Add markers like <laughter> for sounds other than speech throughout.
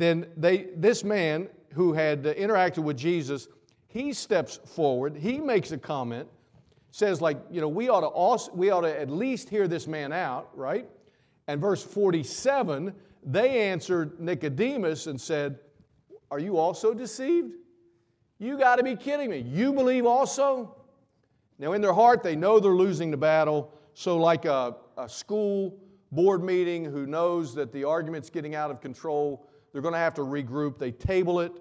then they, this man who had uh, interacted with Jesus, he steps forward, he makes a comment, says like, you know, we ought to also, we ought to at least hear this man out, right? And verse 47, they answered Nicodemus and said, Are you also deceived? You got to be kidding me. You believe also? Now, in their heart, they know they're losing the battle. So, like a, a school board meeting who knows that the argument's getting out of control, they're going to have to regroup. They table it.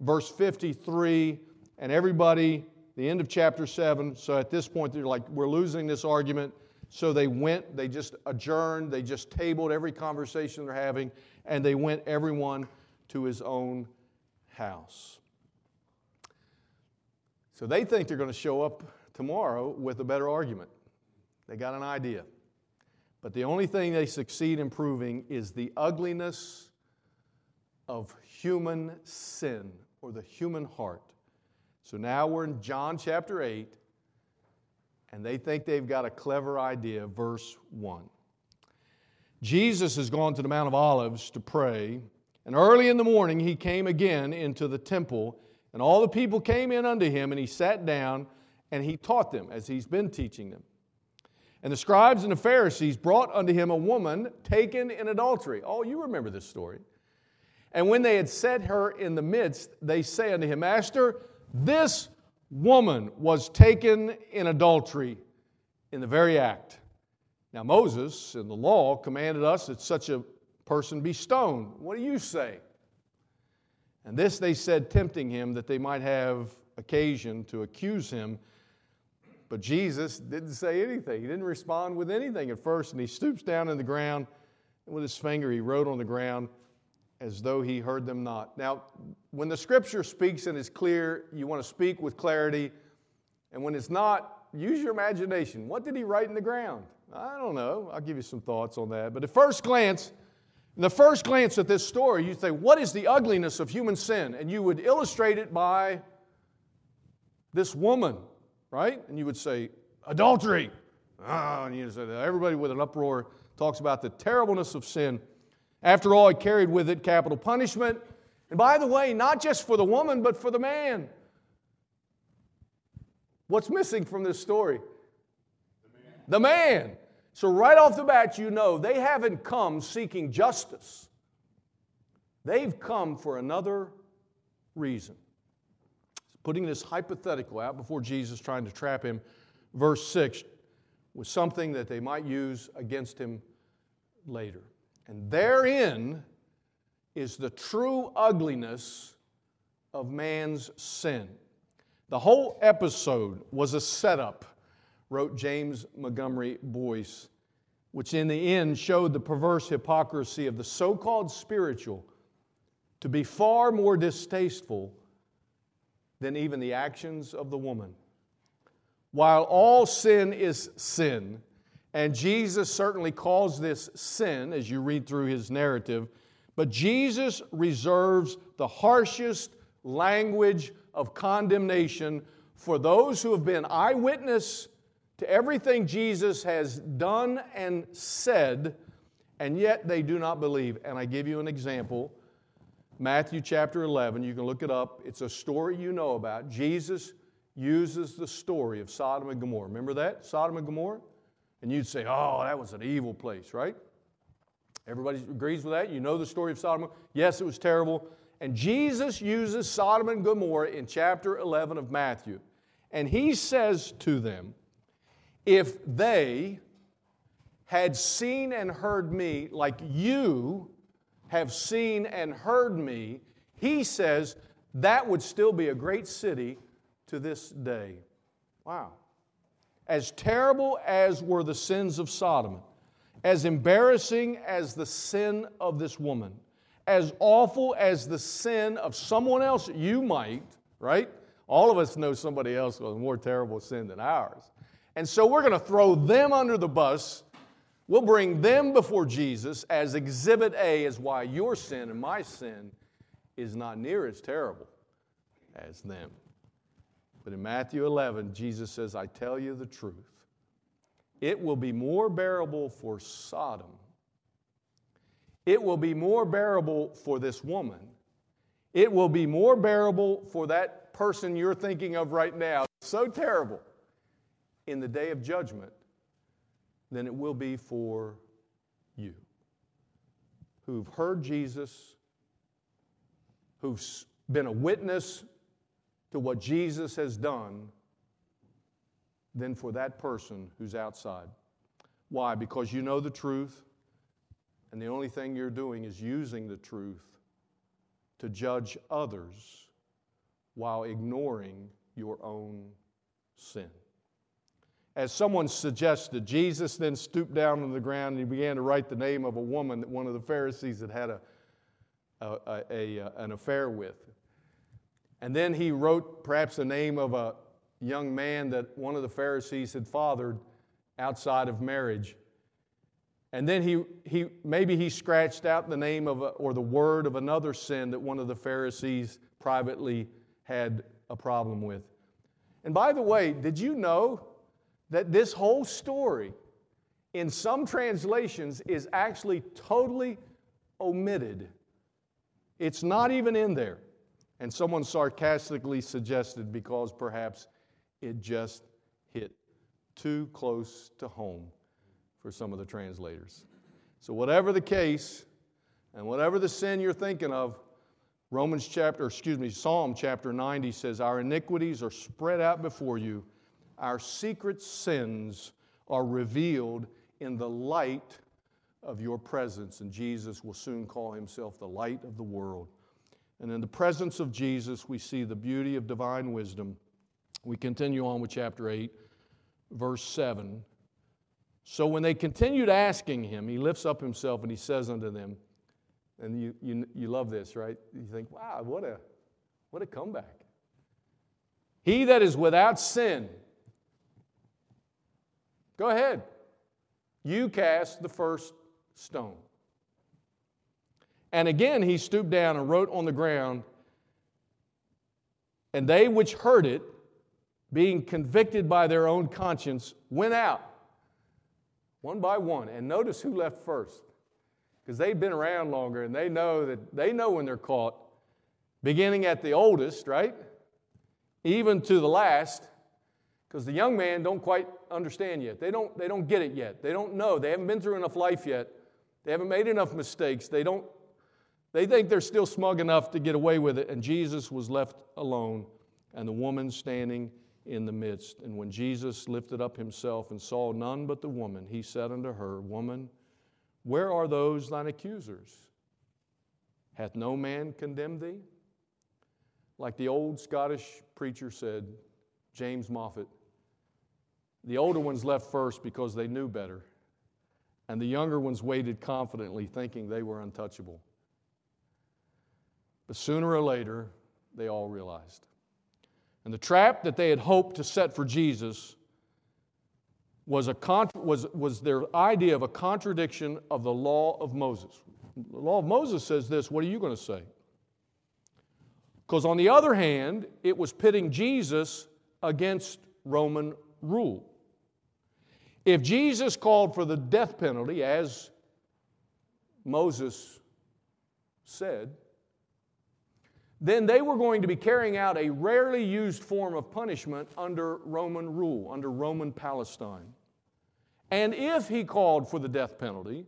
Verse 53, and everybody, the end of chapter 7. So, at this point, they're like, We're losing this argument. So they went, they just adjourned, they just tabled every conversation they're having, and they went everyone to his own house. So they think they're going to show up tomorrow with a better argument. They got an idea. But the only thing they succeed in proving is the ugliness of human sin or the human heart. So now we're in John chapter 8, and they think they've got a clever idea. Verse 1. Jesus has gone to the Mount of Olives to pray, and early in the morning he came again into the temple, and all the people came in unto him, and he sat down and he taught them as he's been teaching them. And the scribes and the Pharisees brought unto him a woman taken in adultery. Oh, you remember this story. And when they had set her in the midst, they say unto him, Master, this woman was taken in adultery in the very act. Now, Moses in the law commanded us that such a person be stoned. What do you say? And this they said, tempting him that they might have occasion to accuse him. But Jesus didn't say anything. He didn't respond with anything at first, and he stoops down in the ground, and with his finger he wrote on the ground as though he heard them not. Now, when the scripture speaks and is clear, you want to speak with clarity. And when it's not, use your imagination. What did he write in the ground? I don't know. I'll give you some thoughts on that. But at first glance, the first glance at this story, you say, What is the ugliness of human sin? And you would illustrate it by this woman, right? And you would say, Adultery. Oh, and you say, Everybody with an uproar talks about the terribleness of sin. After all, it carried with it capital punishment. And by the way, not just for the woman, but for the man. What's missing from this story? The man. the man. So, right off the bat, you know they haven't come seeking justice, they've come for another reason. Putting this hypothetical out before Jesus, trying to trap him, verse 6 was something that they might use against him later. And therein is the true ugliness of man's sin. The whole episode was a setup, wrote James Montgomery Boice, which in the end showed the perverse hypocrisy of the so called spiritual to be far more distasteful than even the actions of the woman. While all sin is sin, and Jesus certainly calls this sin as you read through his narrative. But Jesus reserves the harshest language of condemnation for those who have been eyewitness to everything Jesus has done and said, and yet they do not believe. And I give you an example Matthew chapter 11, you can look it up. It's a story you know about. Jesus uses the story of Sodom and Gomorrah. Remember that? Sodom and Gomorrah? And you'd say, oh, that was an evil place, right? Everybody agrees with that. You know the story of Sodom. Yes, it was terrible. And Jesus uses Sodom and Gomorrah in chapter 11 of Matthew. And he says to them, If they had seen and heard me like you have seen and heard me, he says, that would still be a great city to this day. Wow as terrible as were the sins of Sodom, as embarrassing as the sin of this woman, as awful as the sin of someone else you might, right? All of us know somebody else with a more terrible sin than ours. And so we're going to throw them under the bus. We'll bring them before Jesus as exhibit A as why your sin and my sin is not near as terrible as them. But in Matthew 11, Jesus says, I tell you the truth. It will be more bearable for Sodom it will be more bearable for this woman. It will be more bearable for that person you're thinking of right now. So terrible in the day of judgment than it will be for you who've heard Jesus, who've been a witness to what Jesus has done, than for that person who's outside. Why? Because you know the truth, and the only thing you're doing is using the truth to judge others while ignoring your own sin. As someone suggested, Jesus then stooped down on the ground and he began to write the name of a woman that one of the Pharisees had had a, a, a, a an affair with. And then he wrote perhaps the name of a young man that one of the Pharisees had fathered outside of marriage. And then he, he maybe he scratched out the name of a, or the word of another sin that one of the Pharisees privately had a problem with. And by the way, did you know that this whole story, in some translations, is actually totally omitted. It's not even in there. And someone sarcastically suggested because perhaps it just hit too close to home for some of the translators. So, whatever the case, and whatever the sin you're thinking of, Romans chapter, excuse me, Psalm chapter 90 says, Our iniquities are spread out before you our secret sins are revealed in the light of your presence. And Jesus will soon call himself the light of the world. And in the presence of Jesus, we see the beauty of divine wisdom. We continue on with chapter 8, verse 7. So when they continued asking him, he lifts up himself and he says unto them, and you, you, you love this, right? You think, wow, what a, what a comeback. He that is without sin, Go ahead. You cast the first stone. And again he stooped down and wrote on the ground, and they which heard it, being convicted by their own conscience, went out one by one. And notice who left first. Because they've been around longer and they know that they know when they're caught, beginning at the oldest, right? Even to the last because the young man don't quite understand yet. They don't, they don't get it yet. They don't know. They haven't been through enough life yet. They haven't made enough mistakes. They don't they think they're still smug enough to get away with it. And Jesus was left alone, and the woman standing in the midst. And when Jesus lifted up himself and saw none but the woman, he said unto her, Woman, where are those thine accusers? Hath no man condemned thee? Like the old Scottish preacher said, James Moffat, the older ones left first because they knew better, and the younger ones waited confidently, thinking they were untouchable. But sooner or later, they all realized. And the trap that they had hoped to set for Jesus was, a was, was their idea of a contradiction of the law of Moses. The law of Moses says this what are you going to say? Because on the other hand, it was pitting Jesus against Roman rule. If Jesus called for the death penalty, as Moses said, then they were going to be carrying out a rarely used form of punishment under Roman rule, under Roman Palestine. And if he called for the death penalty,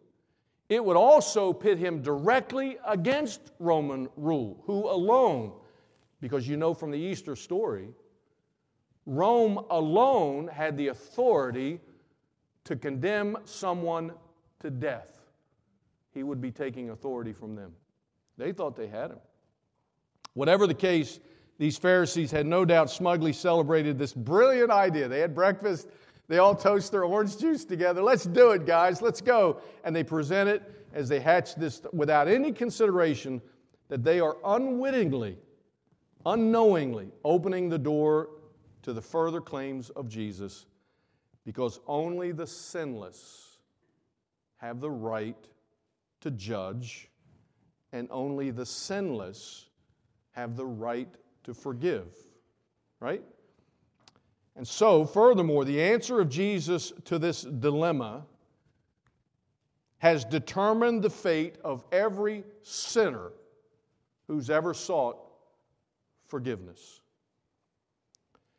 it would also pit him directly against Roman rule, who alone, because you know from the Easter story, Rome alone had the authority to condemn someone to death, he would be taking authority from them. They thought they had him. Whatever the case, these Pharisees had no doubt smugly celebrated this brilliant idea. They had breakfast, they all toast their orange juice together. Let's do it, guys, let's go. And they present it as they hatch this without any consideration that they are unwittingly, unknowingly opening the door to the further claims of Jesus because only the sinless have the right to judge, and only the sinless have the right to forgive. Right? And so, furthermore, the answer of Jesus to this dilemma has determined the fate of every sinner who's ever sought forgiveness.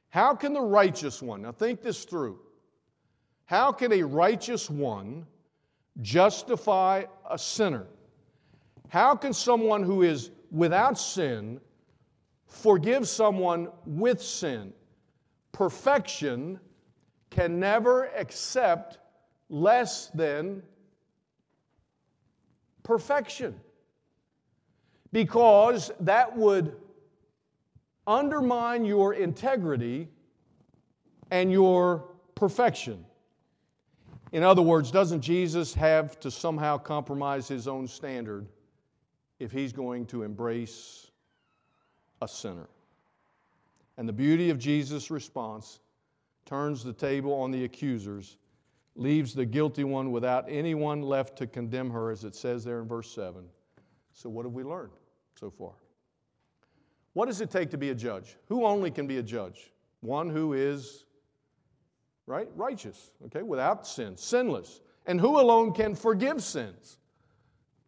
How can the righteous one, now think this through, how can a righteous one justify a sinner? How can someone who is without sin forgive someone with sin? Perfection can never accept less than perfection because that would undermine your integrity and your perfection. In other words, doesn't Jesus have to somehow compromise his own standard if he's going to embrace a sinner? And the beauty of Jesus' response turns the table on the accusers, leaves the guilty one without anyone left to condemn her, as it says there in verse 7. So, what have we learned so far? What does it take to be a judge? Who only can be a judge? One who is right righteous, okay, without sin, sinless. And who alone can forgive sins?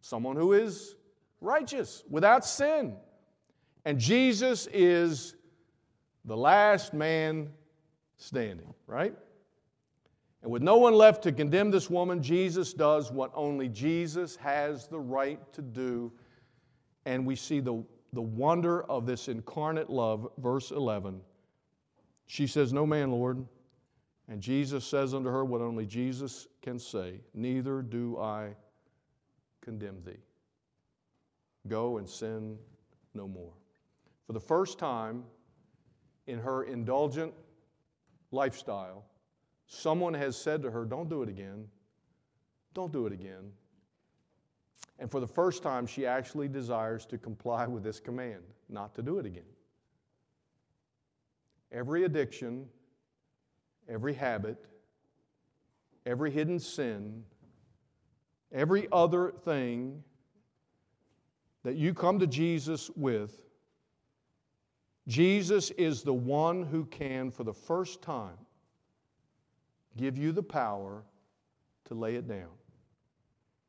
Someone who is righteous, without sin. And Jesus is the last man standing, right? And with no one left to condemn this woman, Jesus does what only Jesus has the right to do. And we see the the wonder of this incarnate love, verse 11. She says, No man, Lord. And Jesus says unto her what only Jesus can say Neither do I condemn thee. Go and sin no more. For the first time in her indulgent lifestyle, someone has said to her, Don't do it again. Don't do it again. And for the first time, she actually desires to comply with this command not to do it again. Every addiction, every habit, every hidden sin, every other thing that you come to Jesus with, Jesus is the one who can, for the first time, give you the power to lay it down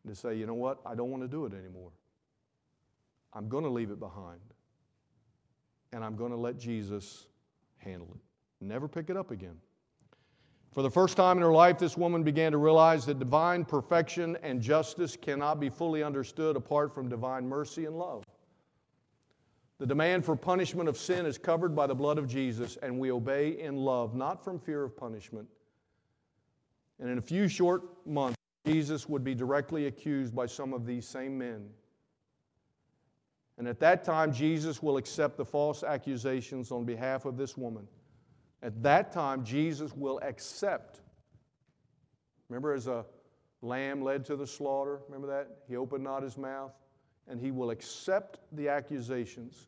to say, you know what, I don't want to do it anymore. I'm going to leave it behind. And I'm going to let Jesus handle it. Never pick it up again. For the first time in her life, this woman began to realize that divine perfection and justice cannot be fully understood apart from divine mercy and love. The demand for punishment of sin is covered by the blood of Jesus, and we obey in love, not from fear of punishment. And in a few short months, Jesus would be directly accused by some of these same men. And at that time, Jesus will accept the false accusations on behalf of this woman. At that time, Jesus will accept. Remember, as a lamb led to the slaughter, remember that? He opened not his mouth. And he will accept the accusations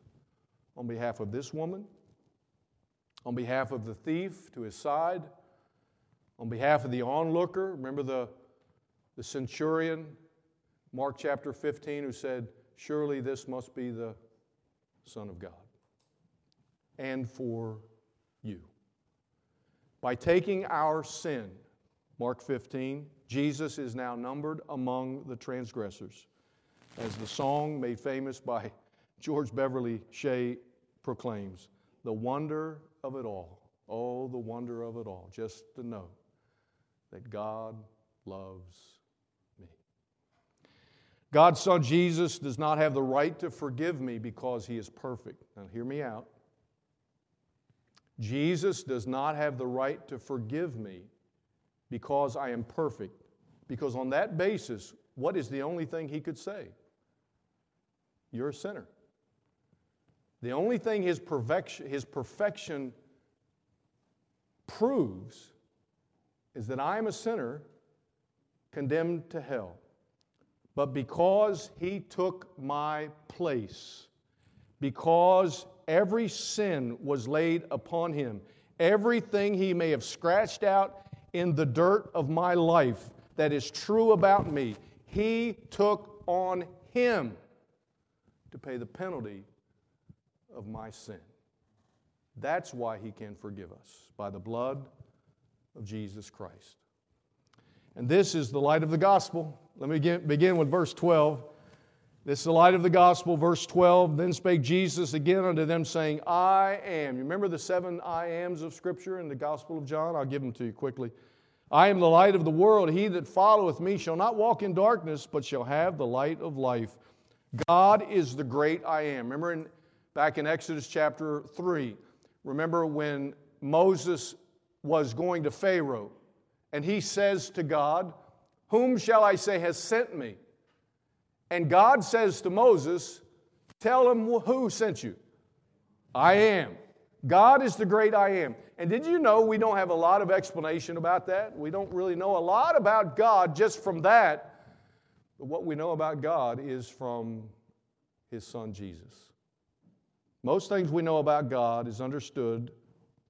on behalf of this woman, on behalf of the thief to his side, on behalf of the onlooker. Remember the the centurion, Mark chapter 15, who said, Surely this must be the Son of God. And for. By taking our sin, Mark 15, Jesus is now numbered among the transgressors. As the song made famous by <laughs> George Beverly Shea proclaims, the wonder of it all. Oh, the wonder of it all. Just to know that God loves me. God's Son Jesus does not have the right to forgive me because he is perfect. Now, hear me out. Jesus does not have the right to forgive me because I am perfect. Because on that basis, what is the only thing he could say? You're a sinner. The only thing his perfection, his perfection proves is that I am a sinner condemned to hell. But because he took my place, because every sin was laid upon him, everything he may have scratched out in the dirt of my life that is true about me, he took on him to pay the penalty of my sin. That's why he can forgive us by the blood of Jesus Christ. And this is the light of the gospel. Let me begin, with verse 12. This is the light of the gospel, verse 12. Then spake Jesus again unto them, saying, I am. You remember the seven I ams of Scripture in the Gospel of John? I'll give them to you quickly. I am the light of the world. He that followeth me shall not walk in darkness, but shall have the light of life. God is the great I am. Remember in, back in Exodus chapter 3, remember when Moses was going to Pharaoh and he says to God, Whom shall I say has sent me? And God says to Moses, Tell him who sent you. I am. God is the great I am. And did you know we don't have a lot of explanation about that? We don't really know a lot about God just from that. But what we know about God is from his son Jesus. Most things we know about God is understood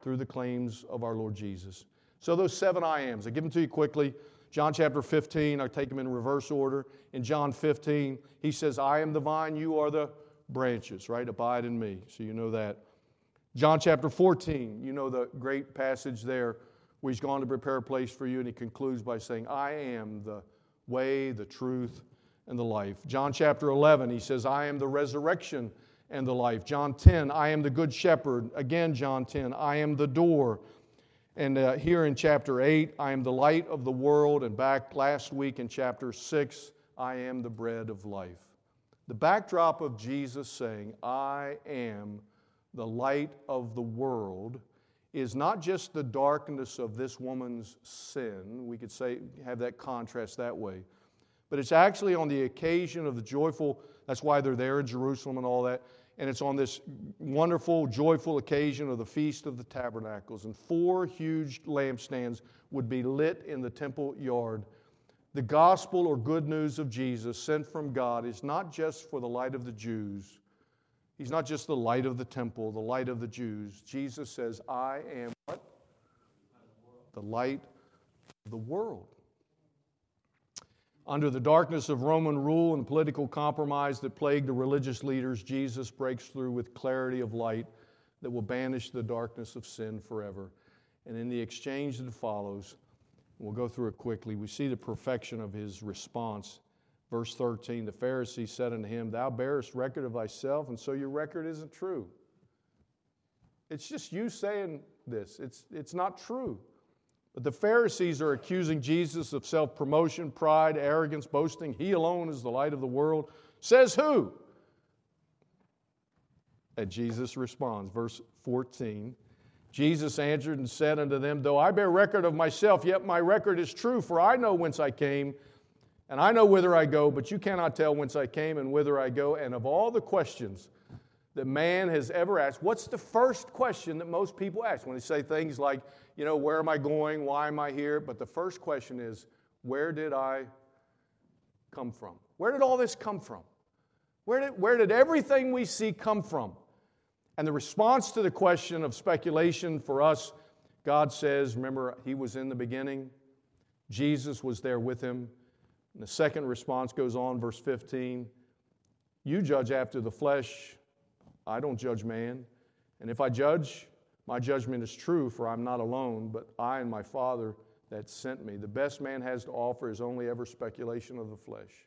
through the claims of our Lord Jesus. So, those seven I ams, I give them to you quickly. John chapter 15, I take them in reverse order. In John 15, he says, I am the vine, you are the branches, right? Abide in me. So, you know that. John chapter 14, you know the great passage there where he's gone to prepare a place for you, and he concludes by saying, I am the way, the truth, and the life. John chapter 11, he says, I am the resurrection and the life. John 10, I am the good shepherd. Again, John 10, I am the door. And uh, here in chapter 8, I am the light of the world. And back last week in chapter 6, I am the bread of life. The backdrop of Jesus saying, I am the light of the world is not just the darkness of this woman's sin. We could say, have that contrast that way. But it's actually on the occasion of the joyful, that's why they're there in Jerusalem and all that. And it's on this wonderful, joyful occasion of the Feast of the Tabernacles. And four huge lampstands would be lit in the temple yard. The gospel or good news of Jesus sent from God is not just for the light of the Jews, He's not just the light of the temple, the light of the Jews. Jesus says, I am what? The light of the world. Under the darkness of Roman rule and political compromise that plagued the religious leaders, Jesus breaks through with clarity of light that will banish the darkness of sin forever. And in the exchange that follows, we'll go through it quickly, we see the perfection of his response Verse 13 The Pharisee said unto him, Thou bearest record of thyself, and so your record isn't true. It's just you saying this, it's, it's not true. But the Pharisees are accusing Jesus of self promotion, pride, arrogance, boasting. He alone is the light of the world. Says who? And Jesus responds, verse 14. Jesus answered and said unto them, Though I bear record of myself, yet my record is true, for I know whence I came and I know whither I go, but you cannot tell whence I came and whither I go. And of all the questions that man has ever asked, what's the first question that most people ask when they say things like, you know, where am I going? Why am I here? But the first question is, where did I come from? Where did all this come from? Where did, where did everything we see come from? And the response to the question of speculation for us, God says, remember, He was in the beginning, Jesus was there with Him. And the second response goes on, verse 15 You judge after the flesh, I don't judge man. And if I judge, my judgment is true, for I'm not alone, but I and my Father that sent me. The best man has to offer is only ever speculation of the flesh.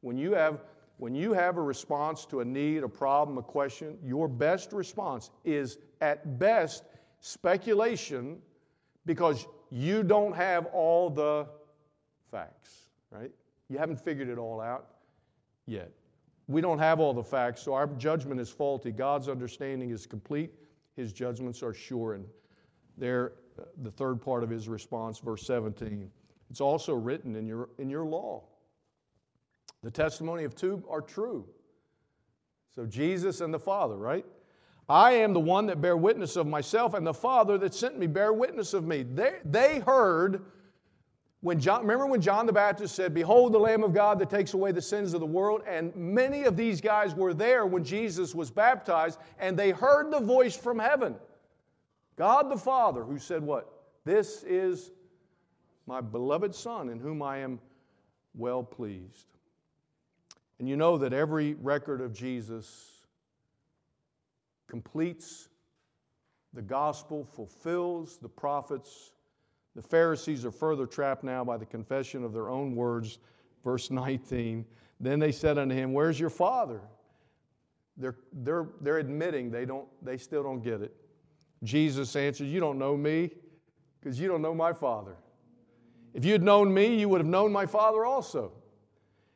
When you have when you have a response to a need, a problem, a question, your best response is at best speculation because you don't have all the facts, right? You haven't figured it all out yet. We don't have all the facts, so our judgment is faulty. God's understanding is complete, His judgments are sure. And there, the third part of His response, verse 17, it's also written in your, in your law. The testimony of two are true. So Jesus and the Father, right? I am the one that bear witness of myself, and the Father that sent me bear witness of me. They, they heard when John, remember when John the Baptist said, Behold the Lamb of God that takes away the sins of the world? And many of these guys were there when Jesus was baptized, and they heard the voice from heaven. God the Father, who said, What? This is my beloved Son, in whom I am well pleased. And you know that every record of Jesus completes the gospel, fulfills the prophets, The Pharisees are further trapped now by the confession of their own words. Verse <laughs> 19. Then they said unto him, Where's your father? They're, they're, they're admitting they, don't, they still don't get it. Jesus answered, You don't know me because you don't know my father. If you had known me, you would have known my father also.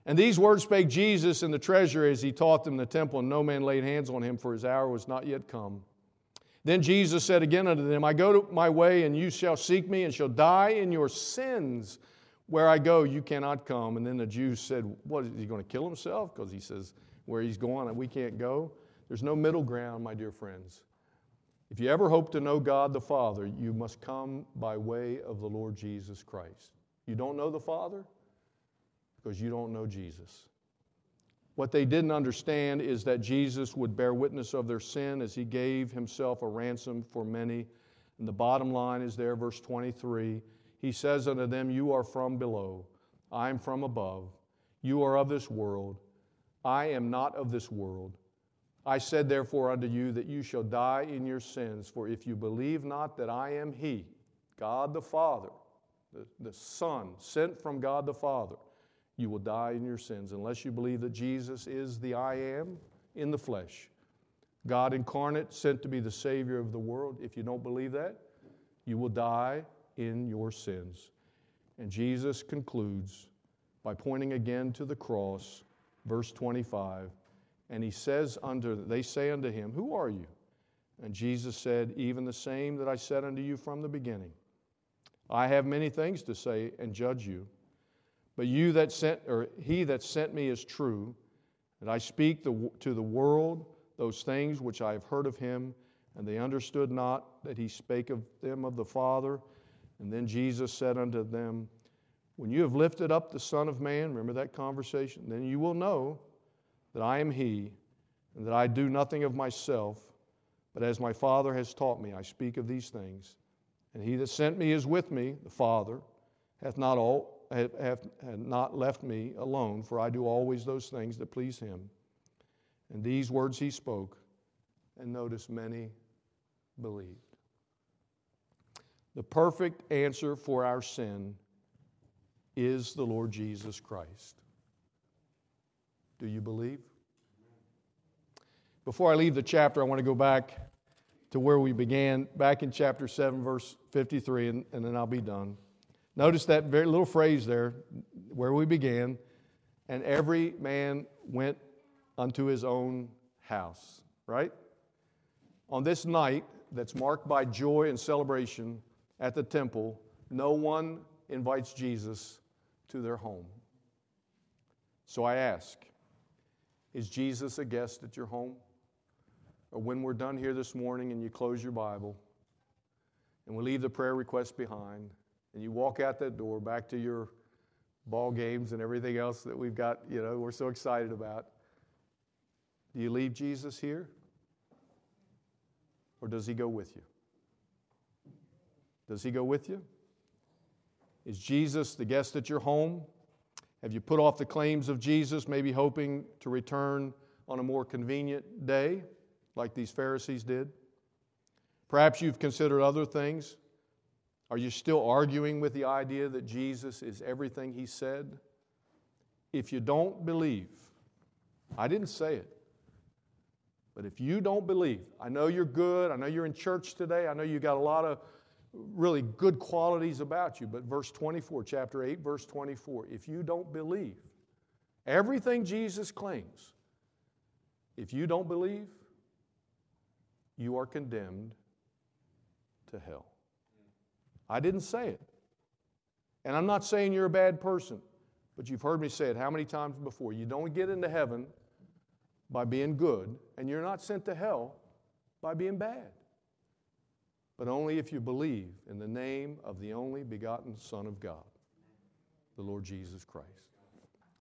And these words spake Jesus in the treasury as he taught them in the temple, and no man laid hands on him, for his hour was not yet come. Then Jesus said again unto them, I go my way, and you shall seek me, and shall die in your sins. Where I go, you cannot come. And then the Jews said, What is he going to kill himself? Because he says, Where he's going, and we can't go. There's no middle ground, my dear friends. If you ever hope to know God the Father, you must come by way of the Lord Jesus Christ. You don't know the Father because you don't know Jesus. What they didn't understand is that Jesus would bear witness of their sin as he gave himself a ransom for many. And the bottom line is there, verse 23. He says unto them, You are from below, I am from above. You are of this world, I am not of this world. I said therefore unto you that you shall die in your sins, for if you believe not that I am He, God the Father, the, the Son sent from God the Father, you will die in your sins unless you believe that Jesus is the I am in the flesh. God incarnate, sent to be the Savior of the world. If you don't believe that, you will die in your sins. And Jesus concludes by pointing again to the cross, verse 25. And he says unto they say unto him, Who are you? And Jesus said, Even the same that I said unto you from the beginning. I have many things to say and judge you. But you that sent, or he that sent me is true, and I speak the, to the world those things which I have heard of him, and they understood not that he spake of them of the Father. And then Jesus said unto them, When you have lifted up the Son of Man, remember that conversation, then you will know that I am He, and that I do nothing of myself, but as my Father has taught me, I speak of these things. And He that sent me is with me, the Father, hath not, all, hath, hath not left me alone, for I do always those things that please Him. And these words He spoke, and notice many believed. The perfect answer for our sin is the Lord Jesus Christ. Do you believe? Before I leave the chapter, I want to go back to where we began, back in chapter 7, verse 53, and, and then I'll be done. Notice that very little phrase there, where we began, and every man went unto his own house, right? On this night that's marked by joy and celebration at the temple, no one invites Jesus to their home. So I ask, is Jesus a guest at your home? Or when we're done here this morning and you close your Bible and we leave the prayer request behind and you walk out that door back to your ball games and everything else that we've got, you know, we're so excited about. Do you leave Jesus here? Or does he go with you? Does he go with you? Is Jesus the guest at your home? Have you put off the claims of Jesus, maybe hoping to return on a more convenient day, like these Pharisees did? Perhaps you've considered other things. Are you still arguing with the idea that Jesus is everything he said? If you don't believe, I didn't say it, but if you don't believe, I know you're good, I know you're in church today, I know you got a lot of really good qualities about you. But verse 24, chapter 8, verse 24, if you don't believe everything Jesus claims, if you don't believe, you are condemned to hell. I didn't say it. And I'm not saying you're a bad person, but you've heard me say it how many times before? You don't get into heaven by being good, and you're not sent to hell by being bad but only if you believe in the name of the only begotten Son of God, the Lord Jesus Christ.